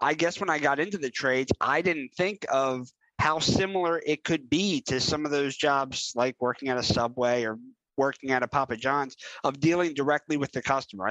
I guess when I got into the trades, I didn't think of how similar it could be to some of those jobs like working at a Subway or working at a Papa John's of dealing directly with the customer.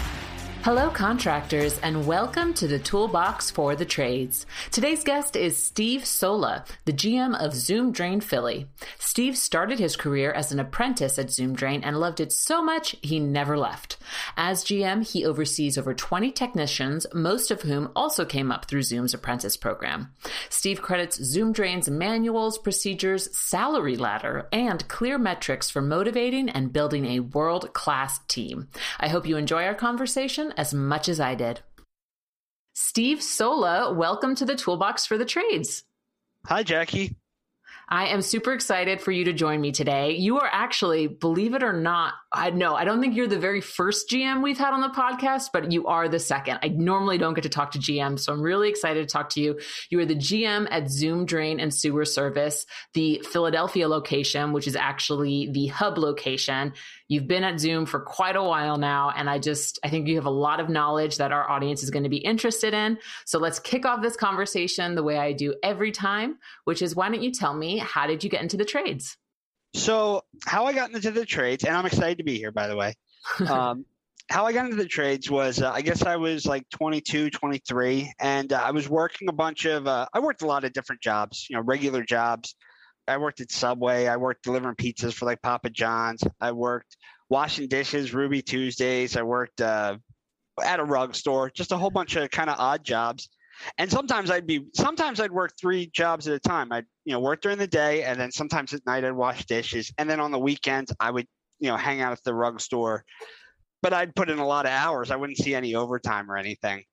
Hello, contractors, and welcome to the Toolbox for the Trades. Today's guest is Steve Sola, the GM of Zoom Drain Philly. Steve started his career as an apprentice at Zoom Drain and loved it so much he never left. As GM, he oversees over 20 technicians, most of whom also came up through Zoom's apprentice program. Steve credits Zoom Drain's manuals, procedures, salary ladder, and clear metrics for motivating and building a world class team. I hope you enjoy our conversation as much as I did. Steve Sola, welcome to the Toolbox for the Trades. Hi, Jackie. I am super excited for you to join me today. You are actually, believe it or not, I know I don't think you're the very first GM we've had on the podcast, but you are the second. I normally don't get to talk to GM, so I'm really excited to talk to you. You are the GM at Zoom Drain and Sewer Service, the Philadelphia location, which is actually the hub location. You've been at Zoom for quite a while now, and I just I think you have a lot of knowledge that our audience is going to be interested in. So let's kick off this conversation the way I do every time, which is why don't you tell me how did you get into the trades? So, how I got into the trades, and I'm excited to be here, by the way. Um, how I got into the trades was, uh, I guess I was like 22, 23, and uh, I was working a bunch of, uh, I worked a lot of different jobs, you know, regular jobs. I worked at Subway. I worked delivering pizzas for like Papa John's. I worked washing dishes, Ruby Tuesdays. I worked uh, at a rug store, just a whole bunch of kind of odd jobs. And sometimes I'd be, sometimes I'd work three jobs at a time. I'd, you know, work during the day and then sometimes at night I'd wash dishes. And then on the weekends I would, you know, hang out at the rug store. But I'd put in a lot of hours. I wouldn't see any overtime or anything.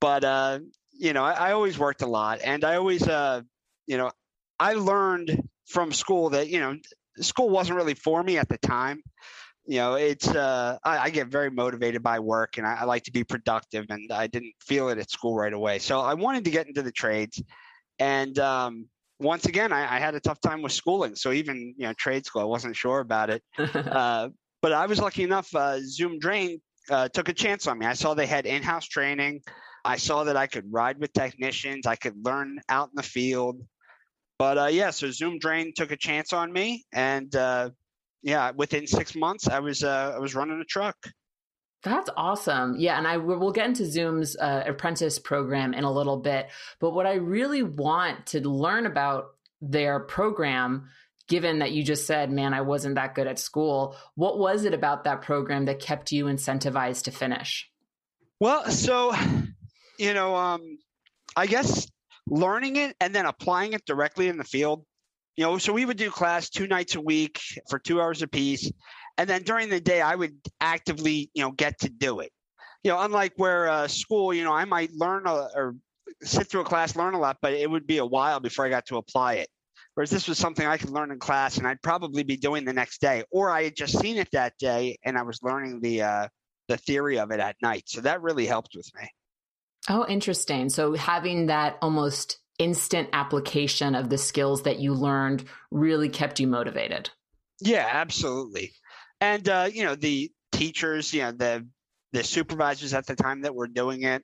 But, uh, you know, I, I always worked a lot and I always, uh, you know, I learned from school that, you know, school wasn't really for me at the time you know, it's uh, I, I, get very motivated by work, and I, I, like to be productive, and I didn't feel it at school right away. So I wanted to get into the trades, and um, once again, I, I, had a tough time with schooling. So even you know, trade school, I wasn't sure about it. uh, but I was lucky enough. Uh, Zoom Drain uh, took a chance on me. I saw they had in-house training. I saw that I could ride with technicians. I could learn out in the field. But uh, yeah, so Zoom Drain took a chance on me, and uh, yeah, within six months, I was uh, I was running a truck. That's awesome. Yeah, and I we'll get into Zoom's uh, apprentice program in a little bit, but what I really want to learn about their program given that you just said, man, I wasn't that good at school, what was it about that program that kept you incentivized to finish? Well, so, you know, um, I guess learning it and then applying it directly in the field you know, so we would do class two nights a week for two hours a piece. And then during the day, I would actively, you know, get to do it. You know, unlike where uh, school, you know, I might learn a, or sit through a class, learn a lot, but it would be a while before I got to apply it. Whereas this was something I could learn in class and I'd probably be doing the next day, or I had just seen it that day and I was learning the uh, the theory of it at night. So that really helped with me. Oh, interesting. So having that almost instant application of the skills that you learned really kept you motivated. Yeah, absolutely. And uh, you know, the teachers, you know, the the supervisors at the time that were doing it,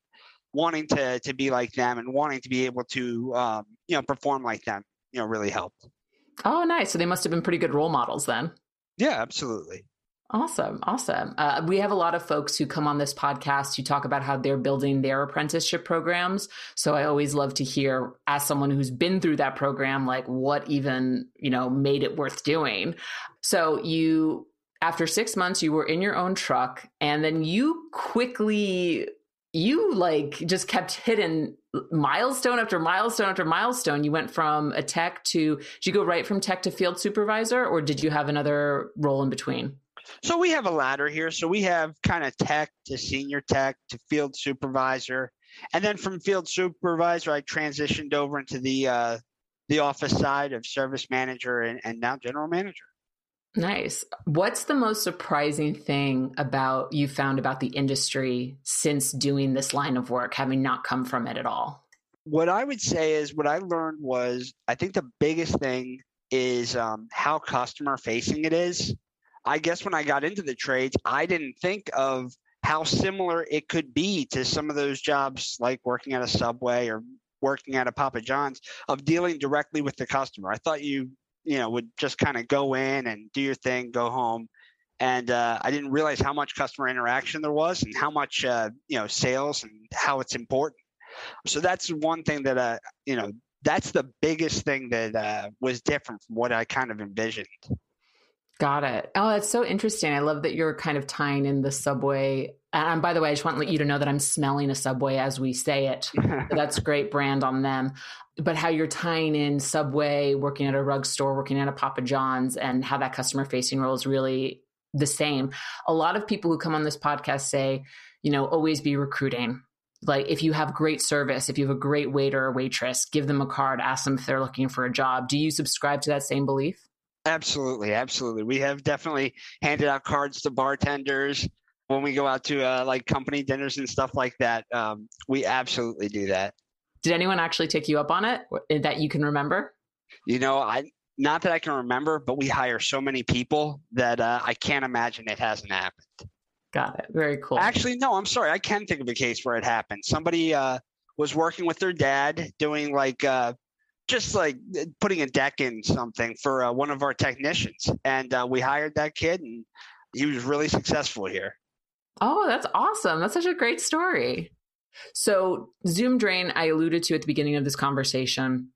wanting to to be like them and wanting to be able to um, you know perform like them, you know, really helped. Oh, nice. So they must have been pretty good role models then. Yeah, absolutely. Awesome. Awesome. Uh, we have a lot of folks who come on this podcast who talk about how they're building their apprenticeship programs. So I always love to hear, as someone who's been through that program, like what even, you know, made it worth doing. So you, after six months, you were in your own truck and then you quickly, you like just kept hitting milestone after milestone after milestone. You went from a tech to, did you go right from tech to field supervisor or did you have another role in between? So we have a ladder here. So we have kind of tech to senior tech to field supervisor. And then from field supervisor, I transitioned over into the uh, the office side of service manager and, and now general manager. Nice. What's the most surprising thing about you found about the industry since doing this line of work, having not come from it at all? What I would say is what I learned was I think the biggest thing is um, how customer facing it is. I guess when I got into the trades, I didn't think of how similar it could be to some of those jobs like working at a Subway or working at a Papa John's of dealing directly with the customer. I thought you you know would just kind of go in and do your thing, go home, and uh, I didn't realize how much customer interaction there was and how much uh, you know sales and how it's important. So that's one thing that uh, you know that's the biggest thing that uh, was different from what I kind of envisioned. Got it. Oh, that's so interesting. I love that you're kind of tying in the subway. And by the way, I just want to let you to know that I'm smelling a subway as we say it. that's great brand on them but how you're tying in Subway, working at a rug store, working at a Papa John's, and how that customer facing role is really the same. A lot of people who come on this podcast say, you know, always be recruiting. Like if you have great service, if you have a great waiter or waitress, give them a card, ask them if they're looking for a job. Do you subscribe to that same belief? Absolutely, absolutely. We have definitely handed out cards to bartenders when we go out to uh, like company dinners and stuff like that. Um, we absolutely do that. Did anyone actually take you up on it that you can remember? You know, I not that I can remember, but we hire so many people that uh, I can't imagine it hasn't happened. Got it. Very cool. Actually, no, I'm sorry. I can think of a case where it happened. Somebody uh, was working with their dad doing like uh, just like putting a deck in something for uh, one of our technicians, and uh, we hired that kid, and he was really successful here. Oh, that's awesome! That's such a great story. So, Zoom Drain, I alluded to at the beginning of this conversation,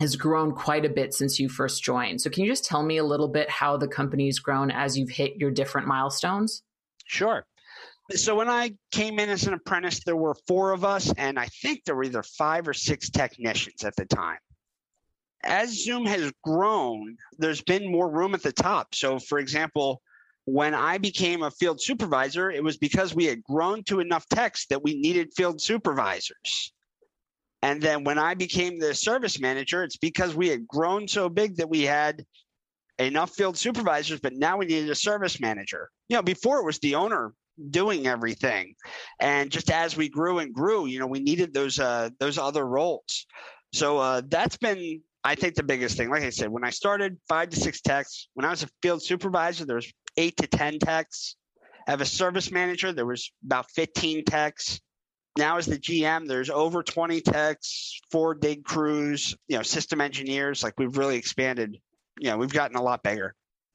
has grown quite a bit since you first joined. So, can you just tell me a little bit how the company's grown as you've hit your different milestones? Sure. So, when I came in as an apprentice, there were four of us, and I think there were either five or six technicians at the time. As Zoom has grown, there's been more room at the top. So, for example, when I became a field supervisor, it was because we had grown to enough techs that we needed field supervisors. And then when I became the service manager, it's because we had grown so big that we had enough field supervisors, but now we needed a service manager. You know, before it was the owner doing everything. And just as we grew and grew, you know, we needed those uh those other roles. So uh that's been I think the biggest thing. Like I said, when I started five to six techs, when I was a field supervisor, there was eight to 10 techs. I have a service manager. There was about 15 techs. Now as the GM, there's over 20 techs, four dig crews, you know, system engineers. Like we've really expanded. You know, we've gotten a lot bigger.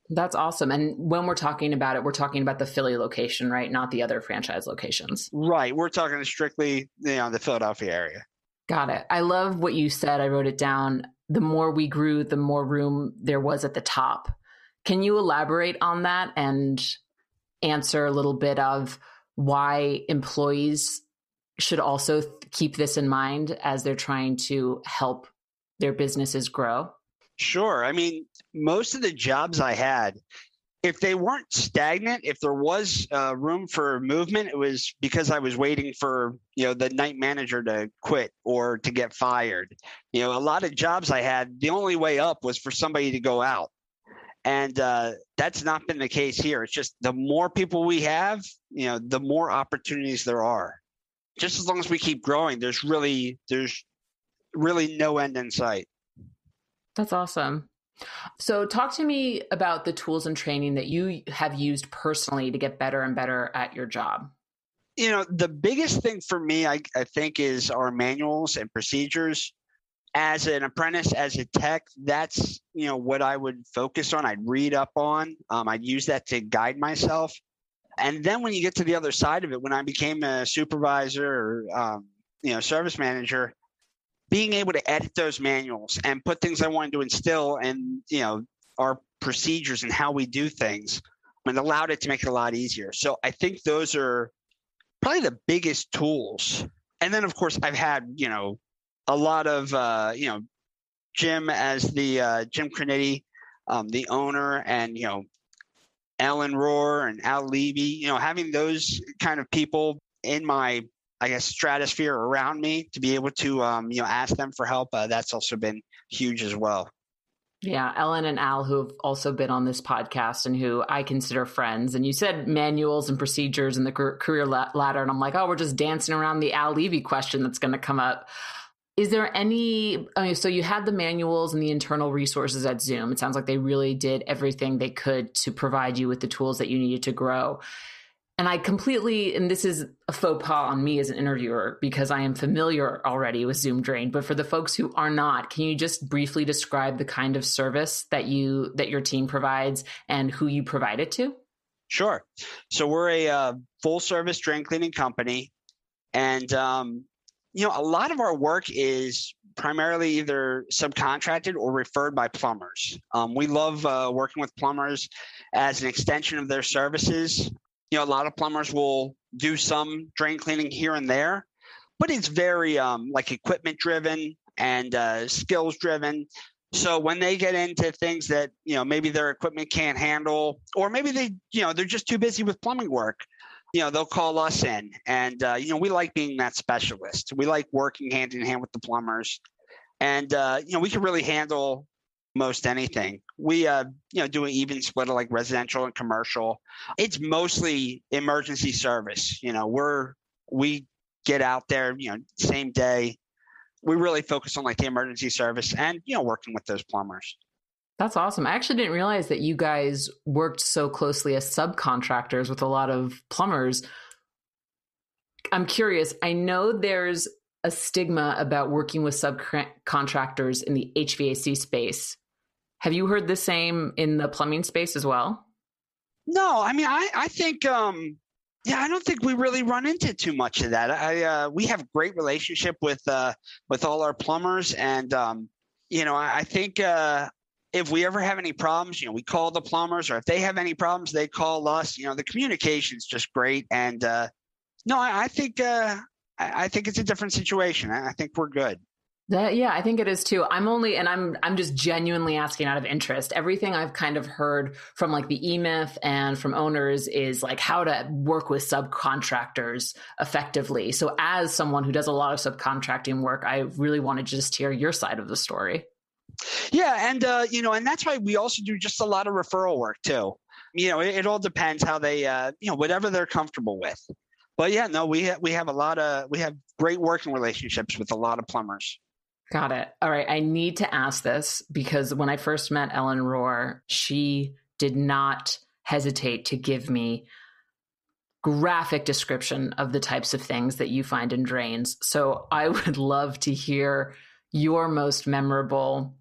That's awesome. And when we're talking about it, we're talking about the Philly location, right? Not the other franchise locations. Right. We're talking strictly, you know, the Philadelphia area. Got it. I love what you said. I wrote it down. The more we grew, the more room there was at the top. Can you elaborate on that and answer a little bit of why employees should also keep this in mind as they're trying to help their businesses grow? Sure. I mean, most of the jobs I had, if they weren't stagnant, if there was uh, room for movement, it was because I was waiting for you know the night manager to quit or to get fired. You know, a lot of jobs I had, the only way up was for somebody to go out. And uh, that's not been the case here. It's just the more people we have, you know, the more opportunities there are. Just as long as we keep growing, there's really there's really no end in sight. That's awesome. So, talk to me about the tools and training that you have used personally to get better and better at your job. You know, the biggest thing for me, I, I think, is our manuals and procedures as an apprentice, as a tech, that's you know what I would focus on. I'd read up on. Um, I'd use that to guide myself. And then when you get to the other side of it, when I became a supervisor or um, you know service manager, being able to edit those manuals and put things I wanted to instill and you know our procedures and how we do things, and allowed it to make it a lot easier. So I think those are probably the biggest tools. And then of course I've had you know a lot of uh, you know Jim as the uh, Jim Criniti, um, the owner, and you know Ellen Rohr and Al Levy. You know, having those kind of people in my I guess stratosphere around me to be able to um, you know ask them for help. Uh, that's also been huge as well. Yeah, Ellen and Al, who have also been on this podcast and who I consider friends. And you said manuals and procedures and the career ladder. And I'm like, oh, we're just dancing around the Al Levy question that's going to come up. Is there any? I mean, so you had the manuals and the internal resources at Zoom. It sounds like they really did everything they could to provide you with the tools that you needed to grow. And I completely, and this is a faux pas on me as an interviewer because I am familiar already with Zoom Drain. But for the folks who are not, can you just briefly describe the kind of service that you that your team provides and who you provide it to? Sure. So we're a uh, full service drain cleaning company, and um, you know a lot of our work is primarily either subcontracted or referred by plumbers. Um, we love uh, working with plumbers as an extension of their services you know, a lot of plumbers will do some drain cleaning here and there, but it's very um, like equipment driven and uh, skills driven. So when they get into things that you know maybe their equipment can't handle, or maybe they you know they're just too busy with plumbing work, you know they'll call us in, and uh, you know we like being that specialist. We like working hand in hand with the plumbers, and uh, you know we can really handle most anything. We uh, you know, do an even split of like residential and commercial. It's mostly emergency service. You know, we're we get out there, you know, same day. We really focus on like the emergency service and you know, working with those plumbers. That's awesome. I actually didn't realize that you guys worked so closely as subcontractors with a lot of plumbers. I'm curious. I know there's a stigma about working with subcontractors in the HVAC space. Have you heard the same in the plumbing space as well? No, I mean, I, I think, um, yeah, I don't think we really run into too much of that. I, uh, we have great relationship with, uh, with all our plumbers. And, um, you know, I, I think, uh, if we ever have any problems, you know, we call the plumbers, or if they have any problems, they call us. You know, the communication is just great. And uh, no, I, I think uh, I, I think it's a different situation. I, I think we're good. That, yeah, I think it is too. I'm only, and I'm, I'm just genuinely asking out of interest. Everything I've kind of heard from like the E-Myth and from owners is like how to work with subcontractors effectively. So, as someone who does a lot of subcontracting work, I really want to just hear your side of the story. Yeah, and uh, you know, and that's why we also do just a lot of referral work too. You know, it, it all depends how they, uh, you know, whatever they're comfortable with. But yeah, no, we ha- we have a lot of we have great working relationships with a lot of plumbers. Got it. All right. I need to ask this because when I first met Ellen Rohr, she did not hesitate to give me graphic description of the types of things that you find in drains. So I would love to hear your most memorable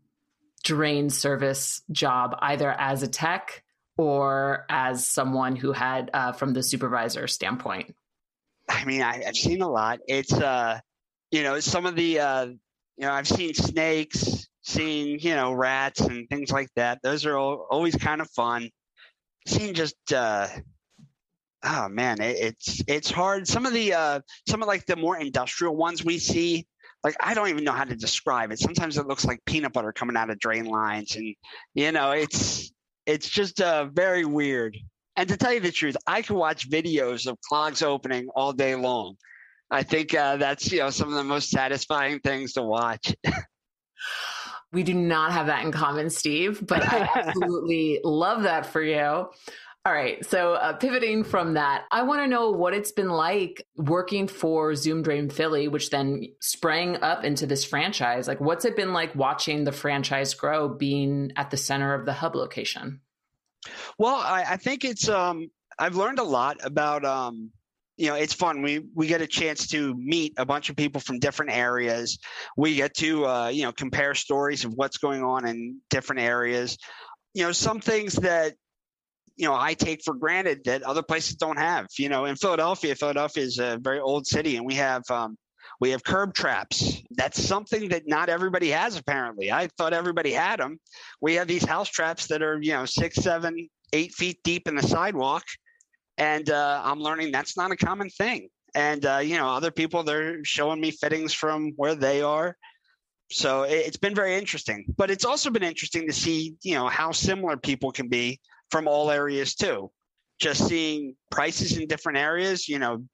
drain service job, either as a tech or as someone who had uh, from the supervisor standpoint. I mean, I, have seen a lot. It's uh, you know, some of the uh, you know, I've seen snakes, seen, you know, rats and things like that. Those are all, always kind of fun. Seen just, uh, oh man, it, it's, it's hard. Some of the, uh, some of like the more industrial ones we see, like I don't even know how to describe it. Sometimes it looks like peanut butter coming out of drain lines, and you know, it's it's just uh, very weird. And to tell you the truth, I can watch videos of clogs opening all day long. I think uh, that's you know some of the most satisfying things to watch. we do not have that in common, Steve, but I absolutely love that for you. All right. So, uh, pivoting from that, I want to know what it's been like working for Zoom Drain Philly, which then sprang up into this franchise. Like, what's it been like watching the franchise grow, being at the center of the hub location? Well, I, I think it's, um, I've learned a lot about, um, you know it's fun. We we get a chance to meet a bunch of people from different areas. We get to uh, you know compare stories of what's going on in different areas. You know some things that you know i take for granted that other places don't have. You know in philadelphia philadelphia is a very old city and we have um, we have curb traps. That's something that not everybody has apparently. I thought everybody had them we have these house traps that are you know six seven eight feet deep in the sidewalk and uh, I'm learning that's not a common thing. And uh, you know, other people they're showing me fittings from where they are. So it's been very interesting. But it's also been interesting to see, you know, how similar people can be from all areas too. Just seeing prices in different areas, you know,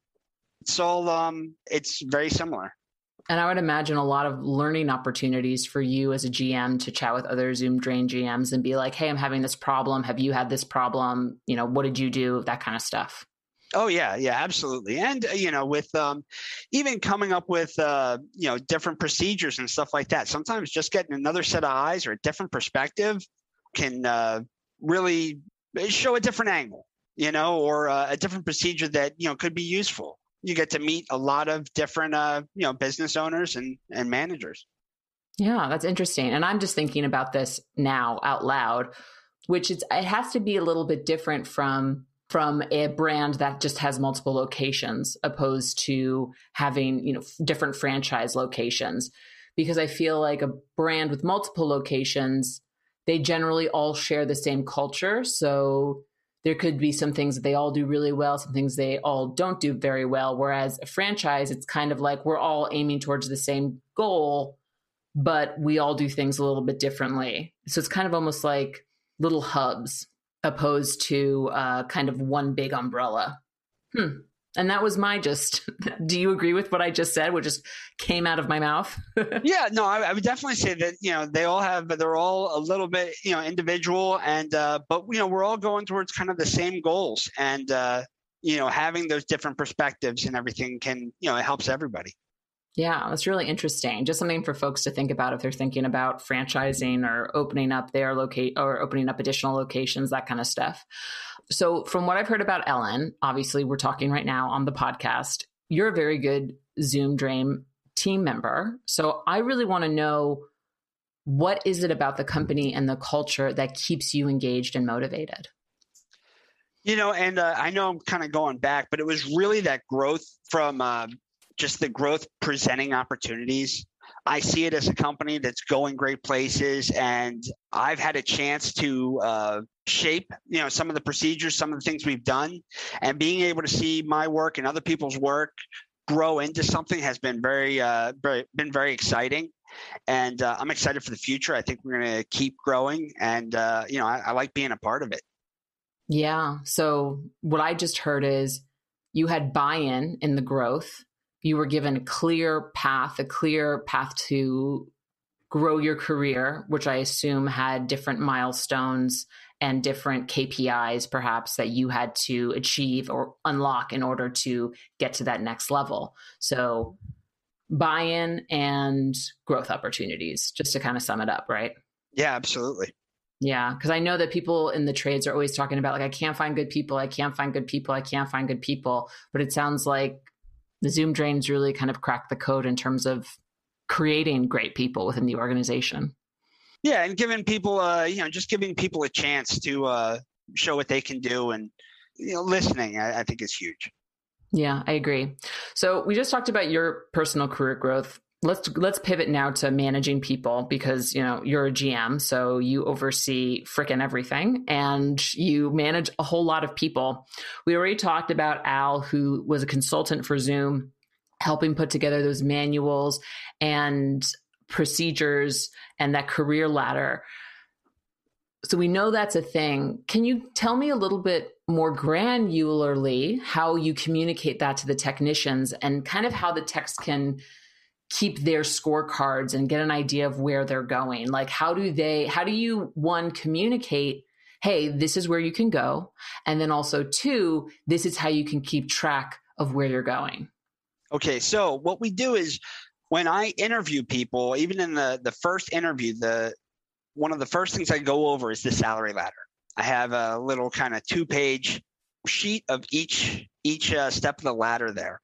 it's all um, it's very similar. And I would imagine a lot of learning opportunities for you as a GM to chat with other Zoom Drain GMs and be like, hey, I'm having this problem. Have you had this problem? You know, what did you do? That kind of stuff. Oh yeah, yeah, absolutely. And uh, you know, with um, even coming up with uh, you know different procedures and stuff like that. Sometimes just getting another set of eyes or a different perspective can uh, really show a different angle, you know, or uh, a different procedure that you know could be useful. You get to meet a lot of different uh, you know business owners and and managers. Yeah, that's interesting. And I'm just thinking about this now out loud, which it's it has to be a little bit different from from a brand that just has multiple locations opposed to having you know different franchise locations because i feel like a brand with multiple locations they generally all share the same culture so there could be some things that they all do really well some things they all don't do very well whereas a franchise it's kind of like we're all aiming towards the same goal but we all do things a little bit differently so it's kind of almost like little hubs opposed to uh, kind of one big umbrella. Hmm. And that was my just. Do you agree with what I just said, What just came out of my mouth? yeah, no, I, I, would definitely say that you know they all have, but they're all a little bit you know individual, and uh, but you know we're all going towards kind of the same goals, and uh, you know having those different perspectives and everything can you know it helps everybody. Yeah, that's really interesting. Just something for folks to think about if they're thinking about franchising or opening up their locate or opening up additional locations, that kind of stuff. So, from what I've heard about Ellen, obviously we're talking right now on the podcast. You're a very good Zoom Drain team member. So, I really want to know what is it about the company and the culture that keeps you engaged and motivated? You know, and uh, I know I'm kind of going back, but it was really that growth from uh, just the growth presenting opportunities. I see it as a company that's going great places, and I've had a chance to uh, shape, you know, some of the procedures, some of the things we've done, and being able to see my work and other people's work grow into something has been very, uh, very been very exciting. And uh, I'm excited for the future. I think we're going to keep growing, and uh, you know, I, I like being a part of it. Yeah. So what I just heard is you had buy-in in the growth you were given a clear path, a clear path to grow your career, which I assume had different milestones and different KPIs perhaps that you had to achieve or unlock in order to get to that next level. So, buy in and growth opportunities, just to kind of sum it up, right? Yeah, absolutely. Yeah, because I know that people in the trades are always talking about like I can't find good people, I can't find good people, I can't find good people. But it sounds like the Zoom Drain's really kind of cracked the code in terms of creating great people within the organization. Yeah, and giving people, uh, you know, just giving people a chance to uh, show what they can do, and you know, listening, I, I think is huge. Yeah, I agree. So we just talked about your personal career growth let's let's pivot now to managing people because you know you're a GM so you oversee freaking everything and you manage a whole lot of people. We already talked about Al who was a consultant for Zoom helping put together those manuals and procedures and that career ladder. So we know that's a thing. Can you tell me a little bit more granularly how you communicate that to the technicians and kind of how the techs can keep their scorecards and get an idea of where they're going? Like how do they how do you one communicate hey this is where you can go and then also two this is how you can keep track of where you're going? Okay so what we do is when i interview people even in the the first interview the one of the first things i go over is the salary ladder. I have a little kind of two page sheet of each each uh, step of the ladder there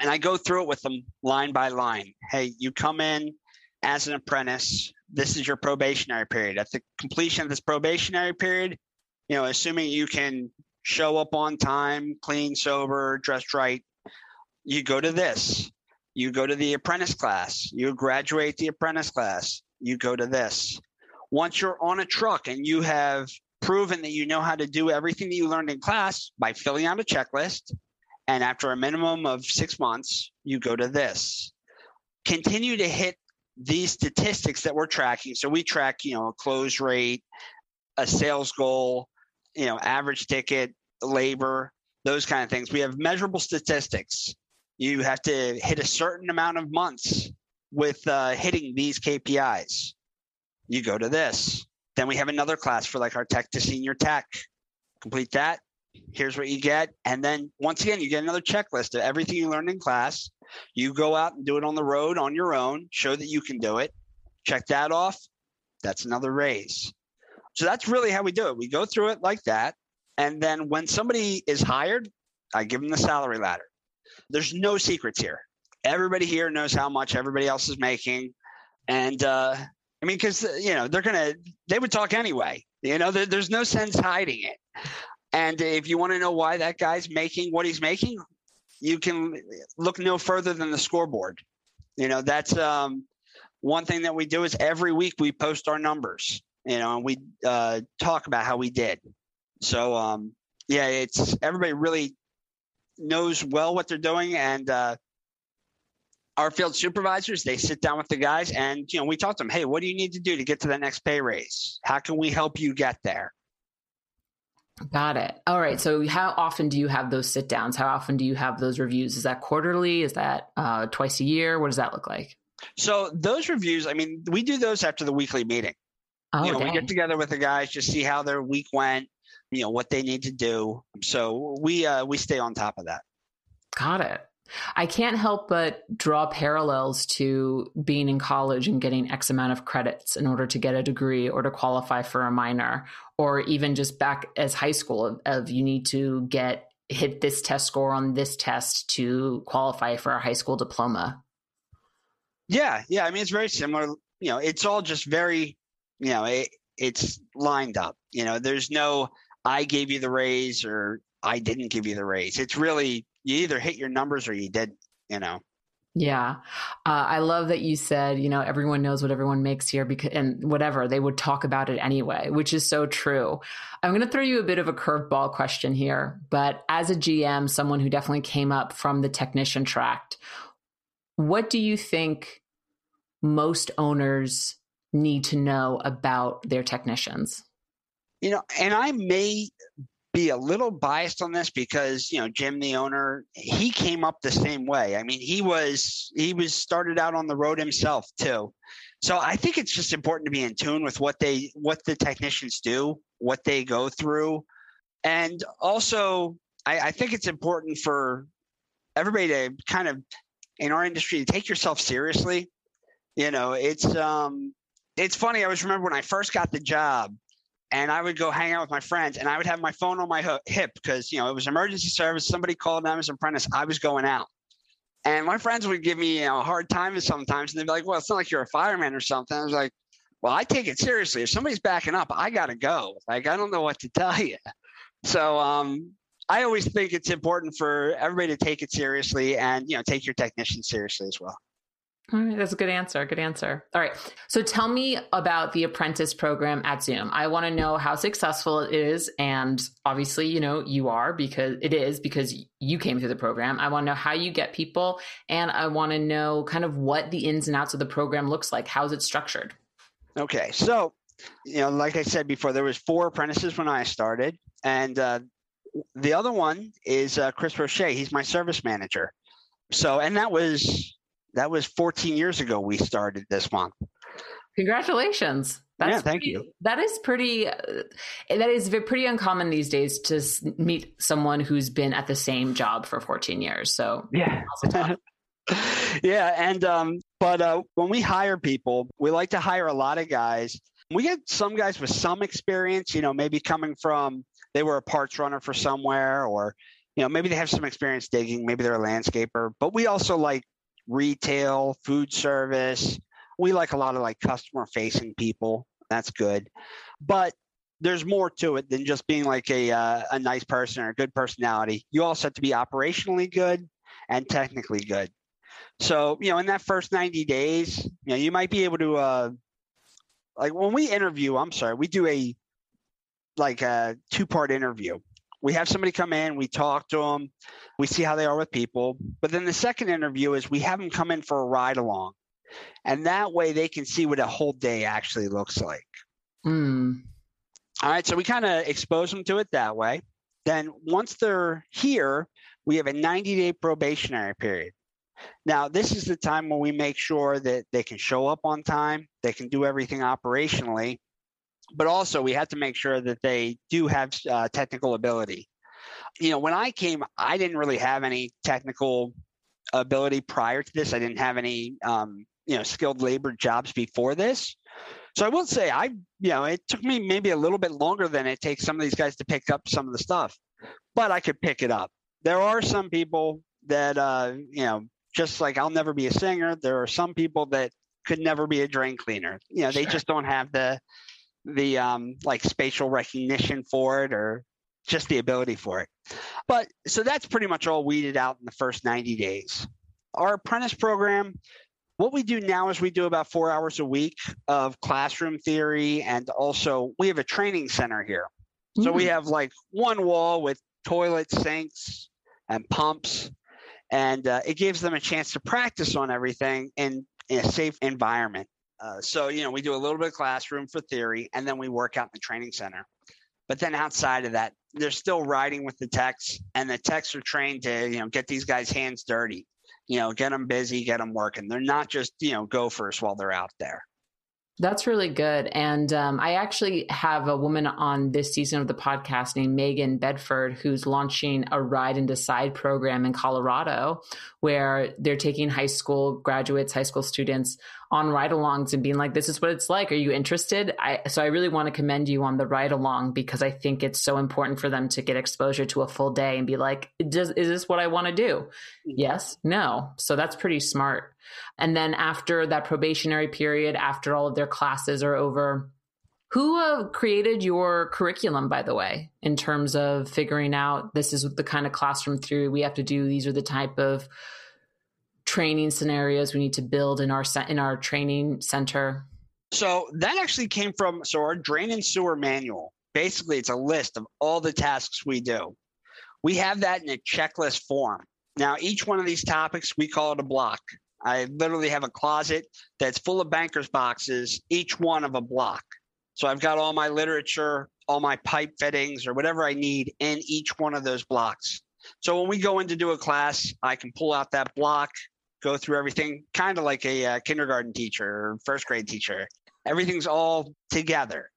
and I go through it with them line by line. Hey, you come in as an apprentice. This is your probationary period. At the completion of this probationary period, you know, assuming you can show up on time, clean, sober, dressed right, you go to this. You go to the apprentice class. You graduate the apprentice class. You go to this. Once you're on a truck and you have proven that you know how to do everything that you learned in class by filling out a checklist, and after a minimum of six months, you go to this. Continue to hit these statistics that we're tracking. So we track, you know, a close rate, a sales goal, you know, average ticket, labor, those kind of things. We have measurable statistics. You have to hit a certain amount of months with uh, hitting these KPIs. You go to this. Then we have another class for like our tech to senior tech. Complete that. Here's what you get. And then once again, you get another checklist of everything you learned in class. You go out and do it on the road on your own, show that you can do it. Check that off. That's another raise. So that's really how we do it. We go through it like that. And then when somebody is hired, I give them the salary ladder. There's no secrets here. Everybody here knows how much everybody else is making. And uh, I mean, because, you know, they're going to, they would talk anyway. You know, there, there's no sense hiding it. And if you want to know why that guy's making what he's making, you can look no further than the scoreboard. You know, that's um, one thing that we do is every week we post our numbers, you know, and we uh, talk about how we did. So, um, yeah, it's everybody really knows well what they're doing. And uh, our field supervisors, they sit down with the guys and, you know, we talk to them, hey, what do you need to do to get to the next pay raise? How can we help you get there? Got it. All right. So, how often do you have those sit downs? How often do you have those reviews? Is that quarterly? Is that uh, twice a year? What does that look like? So, those reviews, I mean, we do those after the weekly meeting. Oh, you know, dang. we get together with the guys, just see how their week went, you know, what they need to do. So, we uh, we stay on top of that. Got it. I can't help but draw parallels to being in college and getting X amount of credits in order to get a degree or to qualify for a minor, or even just back as high school of, of you need to get hit this test score on this test to qualify for a high school diploma. Yeah, yeah. I mean, it's very similar. You know, it's all just very, you know, it, it's lined up. You know, there's no I gave you the raise or I didn't give you the raise. It's really you either hit your numbers or you did, you know. Yeah. Uh, I love that you said, you know, everyone knows what everyone makes here because, and whatever, they would talk about it anyway, which is so true. I'm going to throw you a bit of a curveball question here, but as a GM, someone who definitely came up from the technician tract, what do you think most owners need to know about their technicians? You know, and I may be a little biased on this because you know Jim, the owner, he came up the same way. I mean, he was he was started out on the road himself too. So I think it's just important to be in tune with what they what the technicians do, what they go through, and also I, I think it's important for everybody to kind of in our industry to take yourself seriously. You know, it's um it's funny. I was remember when I first got the job and I would go hang out with my friends, and I would have my phone on my hip because you know it was emergency service. Somebody called an apprentice. I was going out, and my friends would give me you know, a hard time sometimes, and they'd be like, "Well, it's not like you're a fireman or something." I was like, "Well, I take it seriously. If somebody's backing up, I got to go. Like I don't know what to tell you." So um, I always think it's important for everybody to take it seriously, and you know, take your technician seriously as well. All right, that's a good answer. Good answer. All right. So tell me about the apprentice program at Zoom. I want to know how successful it is. And obviously, you know, you are because it is because you came through the program. I want to know how you get people. And I want to know kind of what the ins and outs of the program looks like. How's it structured? Okay. So, you know, like I said before, there was four apprentices when I started. And uh, the other one is uh, Chris Roche. He's my service manager. So, and that was that was 14 years ago we started this month. Congratulations. That's yeah, thank pretty, you. That is pretty. Uh, that is pretty uncommon these days to meet someone who's been at the same job for 14 years. So yeah, yeah, and um, but uh, when we hire people, we like to hire a lot of guys. We get some guys with some experience. You know, maybe coming from they were a parts runner for somewhere, or you know, maybe they have some experience digging. Maybe they're a landscaper. But we also like retail, food service. We like a lot of like customer facing people. That's good. But there's more to it than just being like a uh, a nice person or a good personality. You also have to be operationally good and technically good. So, you know, in that first 90 days, you know, you might be able to uh like when we interview, I'm sorry, we do a like a two-part interview we have somebody come in, we talk to them, we see how they are with people. But then the second interview is we have them come in for a ride along. And that way they can see what a whole day actually looks like. Mm. All right. So we kind of expose them to it that way. Then once they're here, we have a 90 day probationary period. Now, this is the time when we make sure that they can show up on time, they can do everything operationally, but also we have to make sure that they do have uh, technical ability. You know, when I came, I didn't really have any technical ability prior to this. I didn't have any, um, you know, skilled labor jobs before this. So I will say, I, you know, it took me maybe a little bit longer than it takes some of these guys to pick up some of the stuff, but I could pick it up. There are some people that, uh, you know, just like I'll never be a singer. There are some people that could never be a drain cleaner. You know, sure. they just don't have the the um, like spatial recognition for it or just the ability for it. But so that's pretty much all weeded out in the first 90 days. Our apprentice program, what we do now is we do about four hours a week of classroom theory, and also we have a training center here. So mm-hmm. we mm. have like one wall with toilet sinks, and pumps and uh, it gives them a chance to practice on everything in, in a safe environment. Uh, so, you know, we do a little bit of classroom for theory, and then we work out in the training center. But then outside of that, they're still riding with the techs, and the techs are trained to, you know, get these guys' hands dirty, you know, get them busy, get them working. They're not just, you know, gophers while they're out there. That's really good. And um, I actually have a woman on this season of the podcast named Megan Bedford, who's launching a Ride and Decide program in Colorado, where they're taking high school graduates, high school students on ride alongs and being like, this is what it's like. Are you interested? I, so I really want to commend you on the ride along because I think it's so important for them to get exposure to a full day and be like, Does, is this what I want to do? Mm-hmm. Yes, no. So that's pretty smart. And then after that probationary period, after all of their classes are over, who uh, created your curriculum, by the way, in terms of figuring out this is the kind of classroom theory we have to do? These are the type of training scenarios we need to build in our in our training center? So that actually came from so our drain and sewer manual. Basically, it's a list of all the tasks we do. We have that in a checklist form. Now, each one of these topics, we call it a block. I literally have a closet that's full of banker's boxes, each one of a block. So I've got all my literature, all my pipe fittings, or whatever I need in each one of those blocks. So when we go in to do a class, I can pull out that block, go through everything, kind of like a uh, kindergarten teacher or first grade teacher. Everything's all together.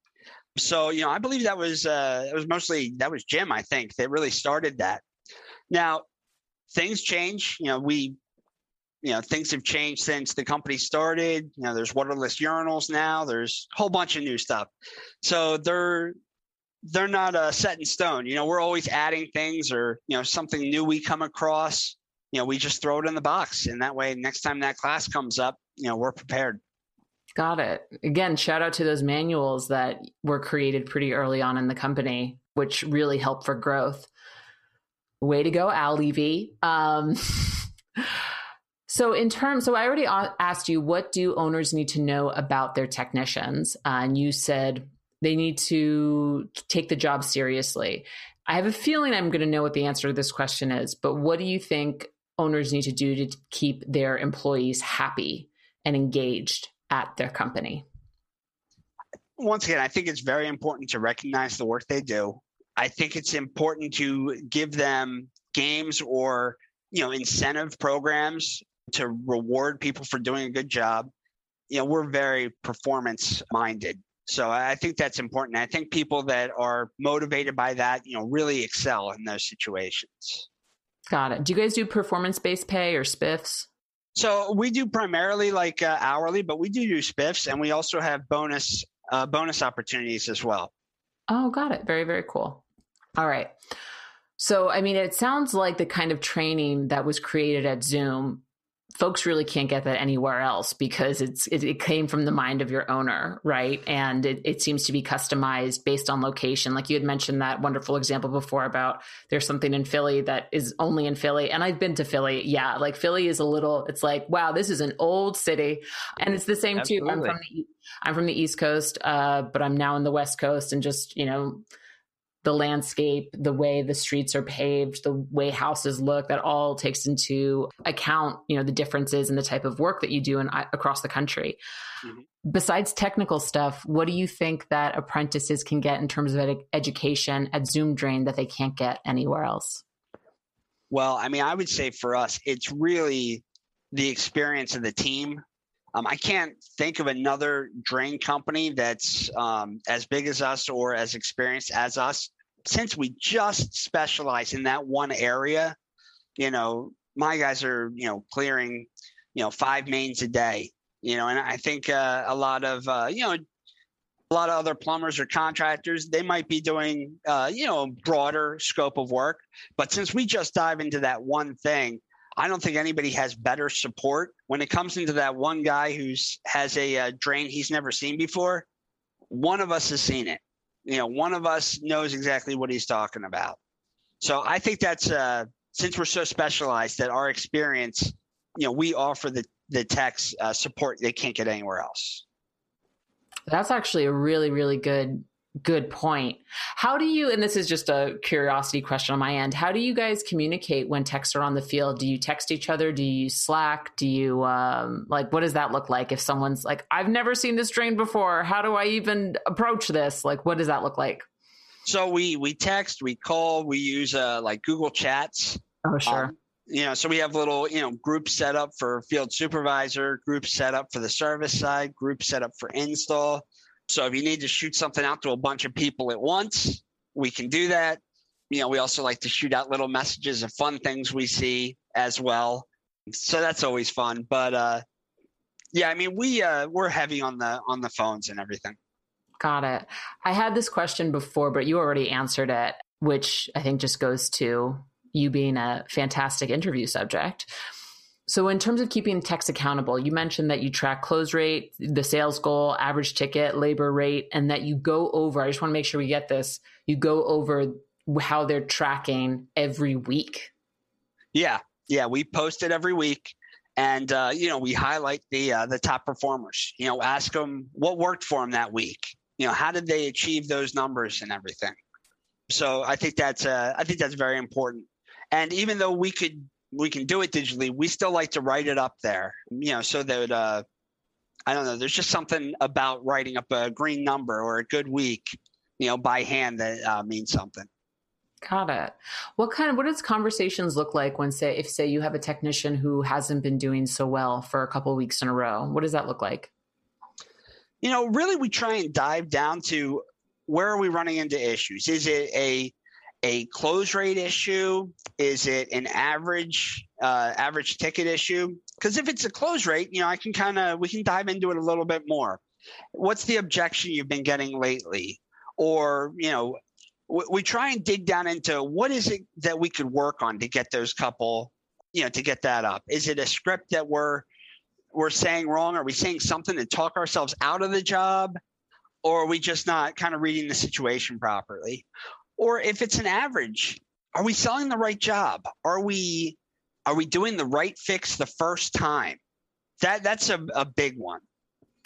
So you know, I believe that was uh, it was mostly that was Jim. I think that really started that. Now things change. You know, we you know things have changed since the company started you know there's waterless urinals now there's a whole bunch of new stuff so they're they're not uh, set in stone you know we're always adding things or you know something new we come across you know, we just throw it in the box. And that way, next time that class comes up, you know, we're prepared. Got it. Again, shout out to those manuals that were created pretty early on in the company, which really helped for growth. Way to go, Al Levy. Um, so, in terms, so I already asked you, what do owners need to know about their technicians? Uh, and you said they need to take the job seriously. I have a feeling I'm going to know what the answer to this question is, but what do you think owners need to do to keep their employees happy and engaged at their company? Once again, I think it's very important to recognize the work they do. I think it's important to give them games or you know incentive programs to reward people for doing a good job. You know, we're very performance minded. So I think that's important. I think people that are motivated by that, you know, really excel in those situations. Got it. Do you guys do performance based pay or spiffs? So we do primarily like uh, hourly, but we do do spiffs, and we also have bonus uh, bonus opportunities as well. Oh, got it. Very very cool. All right. So I mean, it sounds like the kind of training that was created at Zoom folks really can't get that anywhere else because it's it, it, came from the mind of your owner right? And it, it seems to be customized based on location. Like you had mentioned that wonderful example before about there's something in philly that is only in philly. And i've been to philly. Yeah like philly is a little it's like wow this is an old city. And it's the same Absolutely. too. I'm from the i'm from the east coast uh, but i'm now in the west coast and just you know the landscape, the way the streets are paved, the way houses look, that all takes into account, you know, the differences in the type of work that you do in, across the country. Mm-hmm. Besides technical stuff, what do you think that apprentices can get in terms of ed- education at Zoom Drain that they can't get anywhere else? Well, I mean, I would say for us, it's really the experience of the team. Um, I can't think of another drain company that's um, as big as us or as experienced as us. Since we just specialize in that one area, you know, my guys are, you know, clearing, you know, five mains a day, you know, and I think uh, a lot of, uh, you know, a lot of other plumbers or contractors, they might be doing, uh, you know, a broader scope of work. But since we just dive into that one thing, I don't think anybody has better support when it comes into that one guy who's has a, uh, drain he's never seen before. One of us has seen it. You know, one of us knows exactly what he's talking about. So I think that's uh, since we're so specialized that our experience, you know, we offer the the techs uh, support they can't get anywhere else. That's actually a really really good good point. How do you, and this is just a curiosity question on my end, how do you guys communicate when texts are on the field? Do you text each other? Do you Slack? Do you, um, like, what does that look like if someone's like, I've never seen this drain before. How do I even approach this? Like, what does that look like? So we, we text, we call, we use uh, like Google Chats. Oh, sure. Um, you know, so we have little, you know, groups set up for field supervisor, groups set up for the service side, groups set up for install so if you need to shoot something out to a bunch of people at once, we can do that. You know, we also like to shoot out little messages of fun things we see as well. So that's always fun. But uh yeah, I mean we uh we're heavy on the on the phones and everything. Got it. I had this question before, but you already answered it, which I think just goes to you being a fantastic interview subject. So, in terms of keeping techs accountable, you mentioned that you track close rate, the sales goal, average ticket, labor rate, and that you go over. I just want to make sure we get this. You go over how they're tracking every week. Yeah, yeah, we post it every week, and uh, you know we highlight the uh, the top performers. You know, ask them what worked for them that week. You know, how did they achieve those numbers and everything. So I think that's uh, I think that's very important. And even though we could we can do it digitally. We still like to write it up there, you know, so that uh, I don't know. There's just something about writing up a green number or a good week, you know, by hand that uh, means something. Got it. What kind of what does conversations look like when say if say you have a technician who hasn't been doing so well for a couple weeks in a row? What does that look like? You know, really we try and dive down to where are we running into issues? Is it a a close rate issue? Is it an average uh, average ticket issue? Because if it's a close rate, you know, I can kind of we can dive into it a little bit more. What's the objection you've been getting lately? Or you know, we, we try and dig down into what is it that we could work on to get those couple, you know, to get that up. Is it a script that we're we're saying wrong? Are we saying something to talk ourselves out of the job? Or are we just not kind of reading the situation properly? Or if it's an average are we selling the right job? Are we are we doing the right fix the first time? That that's a, a big one.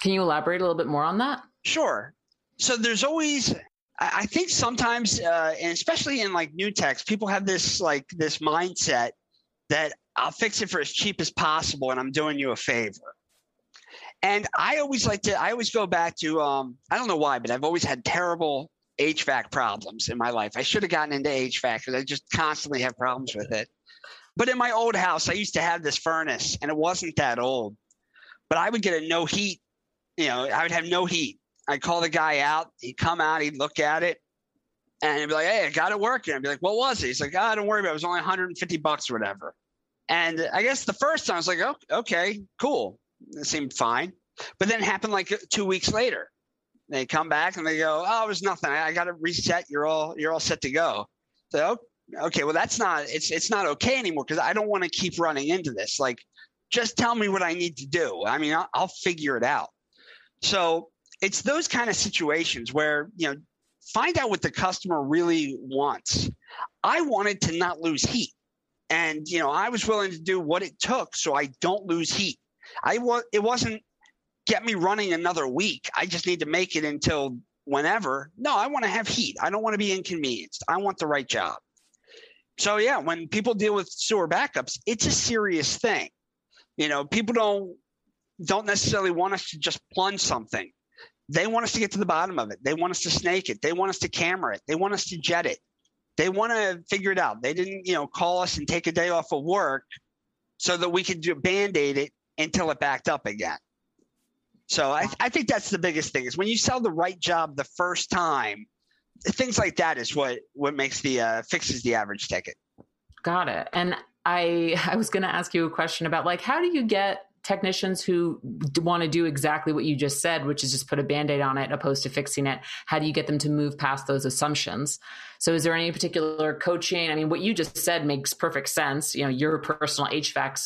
Can you elaborate a little bit more on that? Sure. So there's always i think sometimes uh, and especially in like new techs people have this like this mindset that i'll fix it for as cheap as possible and i'm doing you a favor. And i always like to i always go back to um, i don't know why but i've always had terrible HVAC problems in my life. I should have gotten into HVAC because I just constantly have problems with it. But in my old house, I used to have this furnace and it wasn't that old. But I would get a no heat, you know, I would have no heat. I'd call the guy out, he'd come out, he'd look at it, and he'd be like, Hey, I got it working. I'd be like, What was it? He's like, Oh, don't worry about it. It was only 150 bucks or whatever. And I guess the first time I was like, oh, okay, cool. It seemed fine. But then it happened like two weeks later. They come back and they go, "Oh, it was nothing. I, I got to reset. You're all you're all set to go." So okay, well that's not it's it's not okay anymore because I don't want to keep running into this. Like, just tell me what I need to do. I mean, I'll, I'll figure it out. So it's those kind of situations where you know find out what the customer really wants. I wanted to not lose heat. And you know, I was willing to do what it took so I don't lose heat. I was it wasn't get me running another week. I just need to make it until whenever. No, I want to have heat. I don't want to be inconvenienced. I want the right job. So yeah, when people deal with sewer backups, it's a serious thing. You know, people don't don't necessarily want us to just plunge something. They want us to get to the bottom of it. They want us to snake it. They want us to camera it. They want us to jet it. they want to figure it out. They didn't, you know, call us and take a day off of work so that we could band-aid it until it backed up again. So I, I think that's the biggest thing is when you sell the right job the first time, things like that is what what makes the uh, fixes the average ticket. Got it. And I I was going to ask you a question about like how do you get technicians who want to do exactly what you just said, which is just put a band-aid on it opposed to fixing it? How do you get them to move past those assumptions? So is there any particular coaching? I mean, what you just said makes perfect sense. You know, your personal HVAC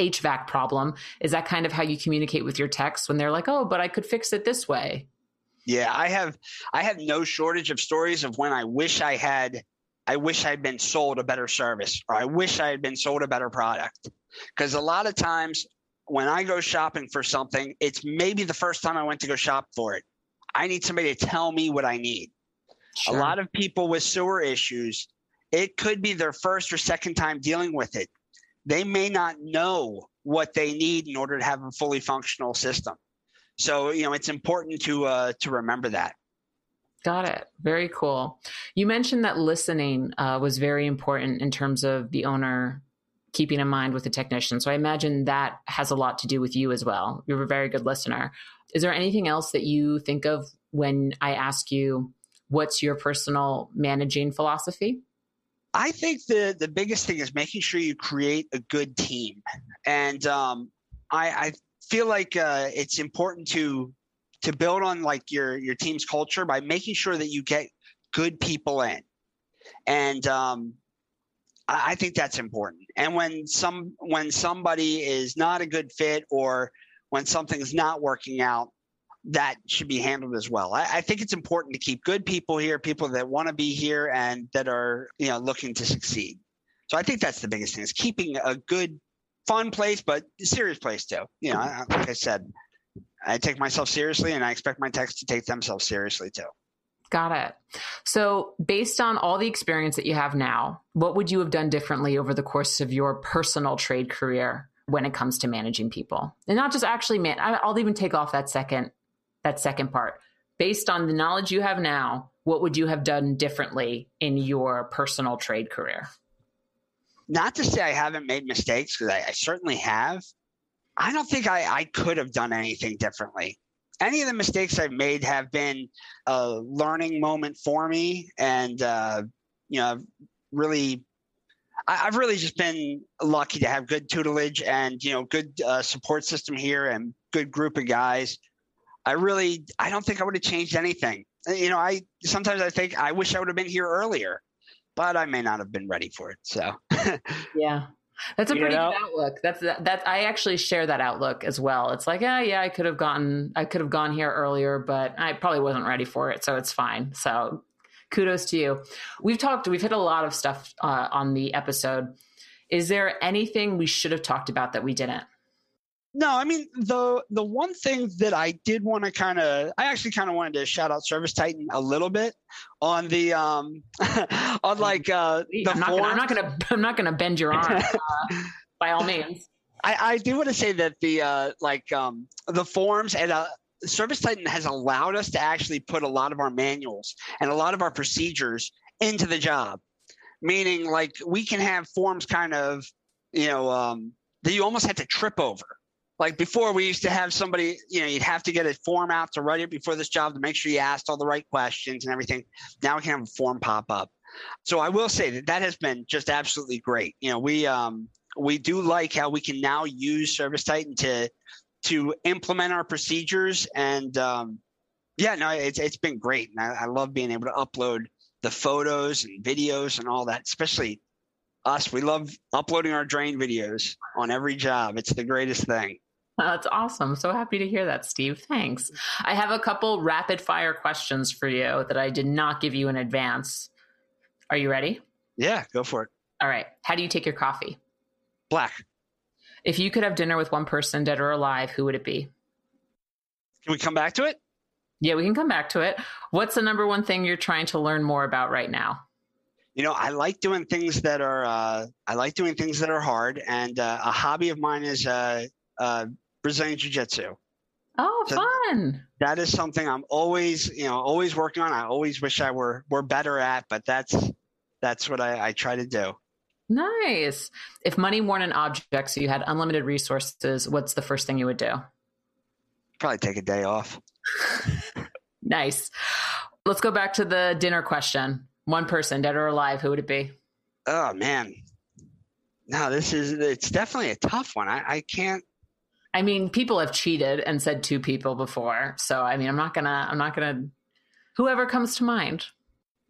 HVAC problem. Is that kind of how you communicate with your techs when they're like, "Oh, but I could fix it this way"? Yeah, I have I have no shortage of stories of when I wish I had I wish I'd been sold a better service or I wish I had been sold a better product. Because a lot of times when I go shopping for something, it's maybe the first time I went to go shop for it. I need somebody to tell me what I need. Sure. A lot of people with sewer issues, it could be their first or second time dealing with it. They may not know what they need in order to have a fully functional system. So, you know, it's important to uh, to remember that. Got it. Very cool. You mentioned that listening uh, was very important in terms of the owner keeping in mind with the technician. So I imagine that has a lot to do with you as well. You're a very good listener. Is there anything else that you think of when I ask you what's your personal managing philosophy? I think the the biggest thing is making sure you create a good team, and um, I, I feel like uh, it's important to to build on like your your team's culture by making sure that you get good people in, and um, I think that's important. And when some when somebody is not a good fit or when something's not working out, that should be handled as well. I, I think it's important to keep good people here, people that want to be here and that are you know looking to succeed. So I think that's the biggest thing is keeping a good, fun place, but serious place too. You know, like I said, I take myself seriously, and I expect my techs to take themselves seriously too. Got it. So, based on all the experience that you have now, what would you have done differently over the course of your personal trade career when it comes to managing people? And not just actually man, I'll even take off that second that second part. Based on the knowledge you have now, what would you have done differently in your personal trade career? Not to say I haven't made mistakes because I, I, certainly have. I don't think I, I could have done anything differently any of the mistakes I've made have been a learning moment for me, and uh, you know, really, I, have really just been lucky to have good tutelage and you know, good uh, support system here and good group of guys. I really, I don't think I would have changed anything. You know, I sometimes I think I wish I would have been here earlier, but I may not have been ready for it. So, yeah, that's a pretty know? good outlook. That's that, that. I actually share that outlook as well. It's like, yeah, yeah, I could have gotten, I could have gone here earlier, but I probably wasn't ready for it, so it's fine. So, kudos to you. We've talked, we've hit a lot of stuff uh, on the episode. Is there anything we should have talked about that we didn't? No, I mean the the one thing that I did want to kind of I actually kind of wanted to shout out ServiceTitan a little bit on the um on like uh the I'm not, gonna, I'm not gonna I'm not gonna bend your arm uh, by all means. I, I do want to say that the uh like um the forms and uh ServiceTitan has allowed us to actually put a lot of our manuals and a lot of our procedures into the job. Meaning like we can have forms kind of, you know, um that you almost had to trip over like before we used to have somebody you know you'd have to get a form out to write it before this job to make sure you asked all the right questions and everything. Now we can have a form pop up. So i will say that that has been just absolutely great. You know we um we do like how we can now use ServiceTitan to to implement our procedures and um yeah no it's, it's been great. And I, I love being able to upload the photos and videos and all that especially us. We love uploading our drain videos on every job. It's the greatest thing that's awesome. So happy to hear that, Steve. Thanks. I have a couple rapid fire questions for you that I did not give you in advance. Are you ready? Yeah, go for it. All right. How do you take your coffee? Black. If you could have dinner with one person, dead or alive, who would it be? Can we come back to it? Yeah, we can come back to it. What's the number one thing you're trying to learn more about right now? You know, I like doing things that are uh, I like doing things that are hard, and uh, a hobby of mine is uh, uh Brazilian Jiu Jitsu. Oh, so fun! That is something I'm always, you know, always working on. I always wish I were were better at, but that's that's what I, I try to do. Nice. If money weren't an object, so you had unlimited resources, what's the first thing you would do? Probably take a day off. nice. Let's go back to the dinner question. One person, dead or alive, who would it be? Oh man. No, this is it's definitely a tough one. I, I can't I mean, people have cheated and said two people before. So I mean I'm not gonna I'm not gonna whoever comes to mind.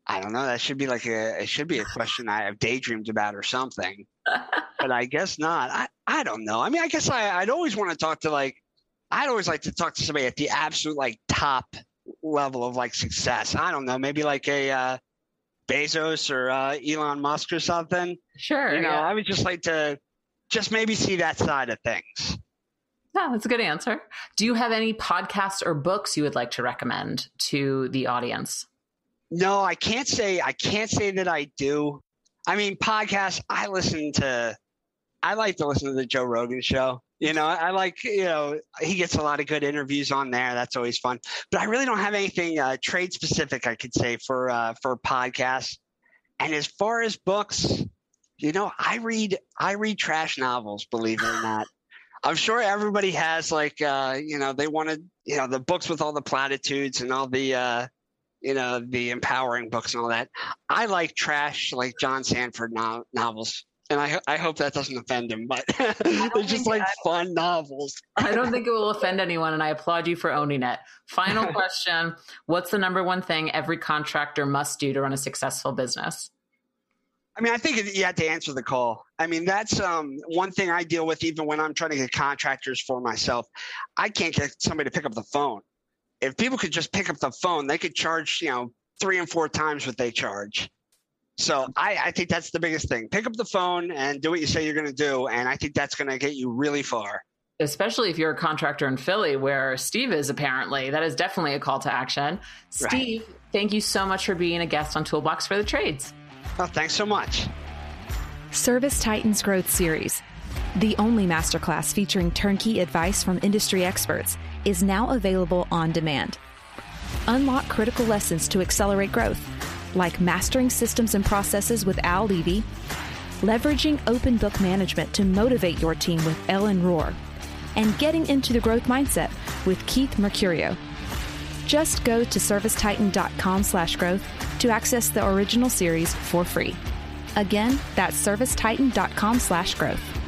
I don't know. That should be like a it should be a question I have daydreamed about or something. but I guess not. I, I don't know. I mean, I guess I, I'd always want to talk to like I'd always like to talk to somebody at the absolute like top level of like success. I don't know, maybe like a uh, Bezos or uh, Elon Musk or something. Sure. You know, yeah. I would just like to just maybe see that side of things. Yeah, that's a good answer. Do you have any podcasts or books you would like to recommend to the audience? No, I can't say I can't say that I do. I mean, podcasts. I listen to. I like to listen to the Joe Rogan show. You know, I like you know he gets a lot of good interviews on there. That's always fun. But I really don't have anything uh, trade specific I could say for uh, for podcasts. And as far as books, you know, I read I read trash novels. Believe it or not. I'm sure everybody has like uh, you know they wanted you know the books with all the platitudes and all the uh, you know, the empowering books and all that. I like trash, like John Sandford no- novels. And I, I hope that doesn't offend him, but they're just like fun novels. I don't think it will offend anyone, and I applaud you for owning it. Final question What's the number one thing every contractor must do to run a successful business? I mean, I think you have to answer the call. I mean, that's um, one thing I deal with even when I'm trying to get contractors for myself. I can't get somebody to pick up the phone if people could just pick up the phone, they could charge, you know, three and four times what they charge. So I, I think that's the biggest thing. Pick up the phone and do what you say you're going to do. And I think that's going to get you really far. Especially if you're a contractor in Philly, where Steve is apparently. That is definitely a call to action. Steve, right. thank you so much for being a guest on Toolbox for the Trades. Oh, thanks so much. ServiceTitan's Growth Series, the only masterclass featuring turnkey advice from industry experts is now available on demand. Unlock critical lessons to accelerate growth, like mastering systems and processes with Al Levy, leveraging open book management to motivate your team with Ellen Rohr, and getting into the growth mindset with Keith Mercurio. Just go to servicetitan.com slash growth to access the original series for free. Again, that's servicetitan.com slash growth.